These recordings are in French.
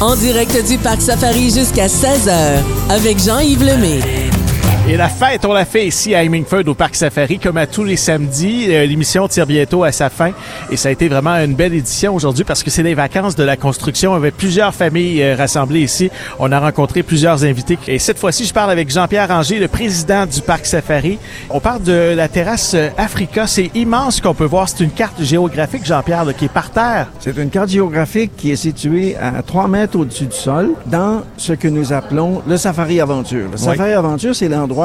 En direct du Parc Safari jusqu'à 16h avec Jean-Yves Lemay. Et la fête, on l'a fait ici à Hemingford au Parc Safari, comme à tous les samedis. Euh, L'émission tire bientôt à sa fin et ça a été vraiment une belle édition aujourd'hui parce que c'est les vacances de la construction. avec plusieurs familles euh, rassemblées ici. On a rencontré plusieurs invités. Et cette fois-ci, je parle avec Jean-Pierre Ranger, le président du Parc Safari. On parle de la terrasse euh, Africa. C'est immense qu'on peut voir. C'est une carte géographique, Jean-Pierre, qui est par terre. C'est une carte géographique qui est située à 3 mètres au-dessus du sol dans ce que nous appelons le Safari Aventure. Le Safari Aventure, c'est l'endroit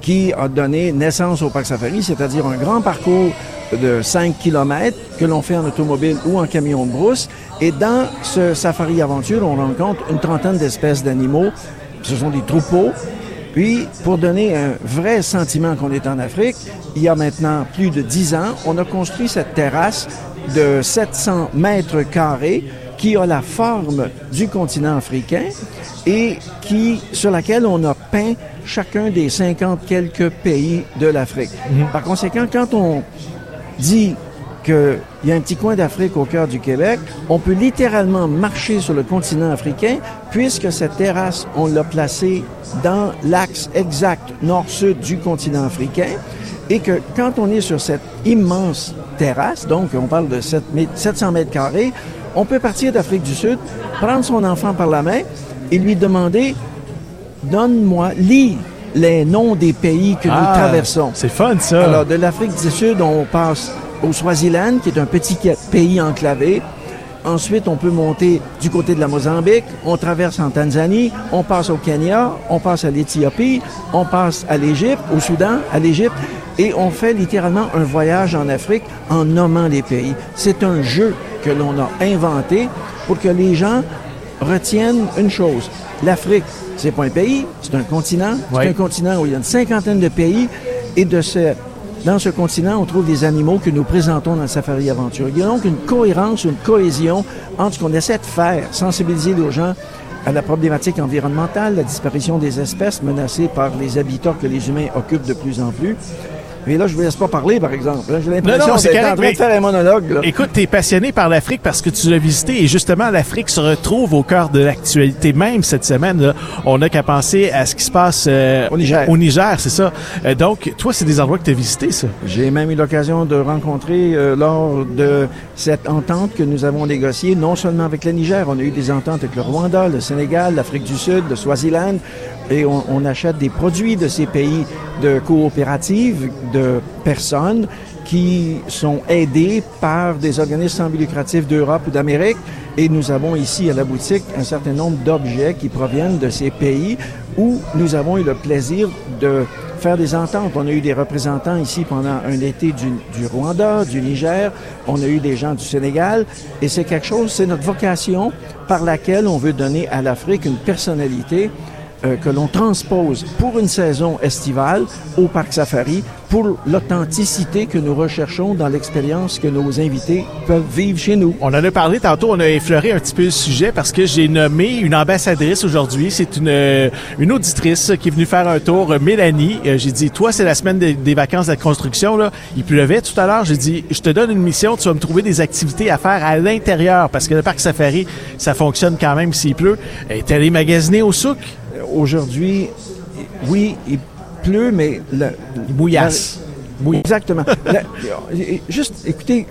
qui a donné naissance au Parc Safari, c'est-à-dire un grand parcours de 5 km que l'on fait en automobile ou en camion de brousse. Et dans ce Safari Aventure, on rencontre une trentaine d'espèces d'animaux. Ce sont des troupeaux. Puis, pour donner un vrai sentiment qu'on est en Afrique, il y a maintenant plus de 10 ans, on a construit cette terrasse de 700 mètres carrés qui a la forme du continent africain et qui, sur laquelle on a peint chacun des 50 quelques pays de l'Afrique. Mhm. Par conséquent, quand on dit qu'il y a un petit coin d'Afrique au cœur du Québec, on peut littéralement marcher sur le continent africain puisque cette terrasse, on l'a placée dans l'axe exact nord-sud du continent africain et que quand on est sur cette immense terrasse, donc on parle de 700 mètres carrés, on peut partir d'Afrique du Sud, prendre son enfant par la main et lui demander donne-moi, lis les noms des pays que nous ah, traversons. C'est fun, ça. Alors, de l'Afrique du Sud, on passe au Swaziland, qui est un petit pays enclavé. Ensuite, on peut monter du côté de la Mozambique, on traverse en Tanzanie, on passe au Kenya, on passe à l'Éthiopie, on passe à l'Égypte, au Soudan, à l'Égypte, et on fait littéralement un voyage en Afrique en nommant les pays. C'est un jeu que l'on a inventé pour que les gens retiennent une chose. L'Afrique, c'est pas un pays, c'est un continent. C'est un continent où il y a une cinquantaine de pays et de ce, dans ce continent, on trouve des animaux que nous présentons dans Safari Aventure. Il y a donc une cohérence, une cohésion entre ce qu'on essaie de faire, sensibiliser les gens à la problématique environnementale, la disparition des espèces menacées par les habitats que les humains occupent de plus en plus, mais là, je vous laisse pas parler, par exemple. J'ai l'impression d'être en train de faire un monologue. Là. Écoute, tu es passionné par l'Afrique parce que tu l'as visité et justement, l'Afrique se retrouve au cœur de l'actualité. Même cette semaine, on n'a qu'à penser à ce qui se passe euh, au Niger. Au Niger, c'est ça. Euh, donc, toi, c'est des endroits que tu as visités, ça? J'ai même eu l'occasion de rencontrer euh, lors de cette entente que nous avons négociée, non seulement avec le Niger, on a eu des ententes avec le Rwanda, le Sénégal, l'Afrique du Sud, le Swaziland, et on, achète des produits de ces pays de coopératives, de personnes qui sont aidées par des organismes sans but lucratif d'Europe ou d'Amérique. Et nous avons ici à la boutique un certain nombre d'objets qui proviennent de ces pays où nous avons eu le plaisir de faire des ententes. On a eu des représentants ici pendant un été du, du Rwanda, du Niger, on a eu des gens du Sénégal, et c'est quelque chose, c'est notre vocation par laquelle on veut donner à l'Afrique une personnalité euh, que l'on transpose pour une saison estivale au Parc Safari pour l'authenticité que nous recherchons dans l'expérience que nos invités peuvent vivre chez nous. On en a parlé tantôt, on a effleuré un petit peu le sujet parce que j'ai nommé une ambassadrice aujourd'hui. C'est une, euh, une auditrice qui est venue faire un tour, Mélanie. Euh, j'ai dit, toi, c'est la semaine des, vacances de la construction. Là. Il pleuvait tout à l'heure. J'ai dit, je te donne une mission, tu vas me trouver des activités à faire à l'intérieur parce que le Parc Safari, ça fonctionne quand même s'il pleut. T'es allé magasiner au souk? Aujourd'hui, oui, il pleut, mais... La, il bouillasse. oui, exactement. juste, écoutez,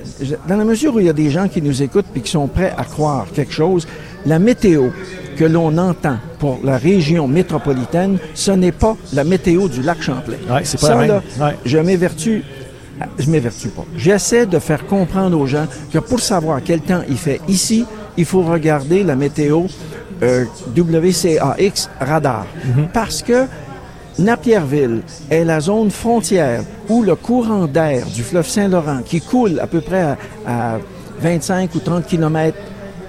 dans la mesure où il y a des gens qui nous écoutent et qui sont prêts à croire quelque chose, la météo que l'on entend pour la région métropolitaine, ce n'est pas la météo du lac Champlain. Ouais, c'est pas Ça, là, je m'évertue je m'évertue pas. J'essaie de faire comprendre aux gens que pour savoir quel temps il fait ici, il faut regarder la météo euh, WCAX radar. Mhm. Parce que Napierville est la zone frontière où le courant d'air du fleuve Saint-Laurent, qui coule à peu près à, 25 ou 30 km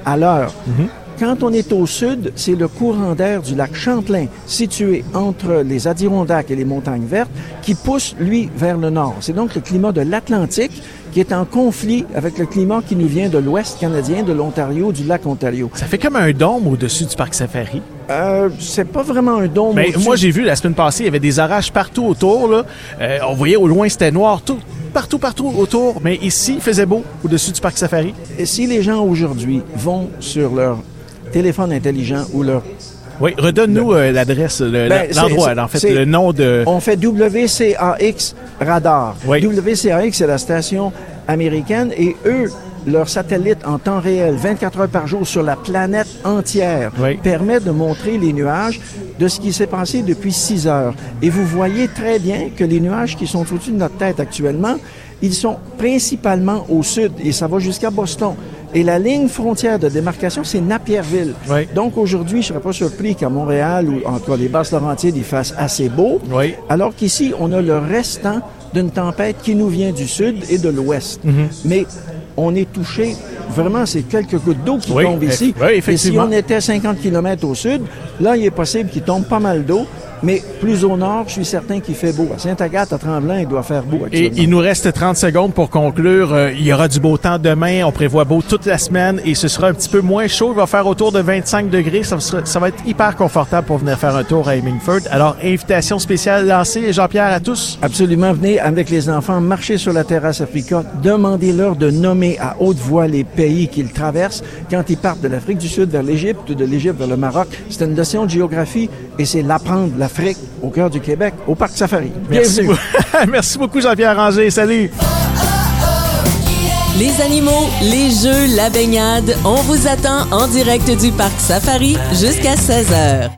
à l'heure, mhm. Quand on est au sud, c'est le courant d'air du lac Champlain, situé entre les Adirondacks et les montagnes vertes, qui pousse, lui, vers le nord. C'est donc le climat de l'Atlantique qui est en conflit avec le climat qui nous vient de l'ouest canadien, de l'Ontario, du lac Ontario. Ça fait comme un dôme au-dessus du parc Safari. Euh, c'est pas vraiment un dôme. Mais moi, j'ai vu la semaine passée, il y avait des orages partout autour. Là. Euh, on voyait au loin, c'était noir, tout, partout, partout autour. Mais ici, il faisait beau au-dessus du parc Safari. Et si les gens aujourd'hui vont sur leur téléphone intelligent ou leur oui, redonne-nous euh, l'adresse, le- Ben, l'endroit, en fait, le nom de... On fait WCAX Radar. Oui. WCAX, c'est la station américaine et eux, leur satellite en temps réel, 24 heures par jour sur la planète entière, Oui. permet de montrer les nuages de ce qui s'est passé depuis 6 heures. Et vous voyez très bien que les nuages qui sont au-dessus de notre tête actuellement, ils sont principalement au sud et ça va jusqu'à Boston. Et la ligne frontière de démarcation, c'est Napierville. Oui. Donc aujourd'hui, je ne serais pas surpris qu'à Montréal ou en tout cas les Basses-Laurentides, il fasse assez beau. Oui. Alors qu'ici, on a le restant d'une tempête qui nous vient du sud et de l'ouest. Mais on est touché, vraiment, c'est quelques gouttes d'eau qui Oui, tombent ici. oui, et si on était 50 km au sud, là, il est possible qu'il tombe pas mal d'eau. Mais plus au nord, je suis certain qu'il fait beau. À Sainte-Agathe, à Tremblant, il doit faire beau Et il nous reste 30 secondes pour conclure. Euh, il y aura du beau temps demain. On prévoit beau toute la semaine et ce sera un petit peu moins chaud. Il va faire autour de 25 degrés. Ça, sera- ça va être hyper confortable pour venir faire un tour à Hemingford. Alors, invitation spéciale lancée. Jean-Pierre, à tous. Absolument. Venez avec les enfants, marcher sur la terrasse Africa. Demandez-leur de nommer à haute voix les pays qu'ils traversent quand ils partent de l'Afrique du Sud vers l'Égypte ou de l'Égypte vers le Maroc. C'est une notion de géographie et c'est l'apprendre l'Afrique au cœur du Québec, au Parc Safari. Merci, Bienvenue. Merci beaucoup, Jean-Pierre Ranger. Salut. Les animaux, les jeux, la baignade, on vous attend en direct du Parc Safari jusqu'à 16h.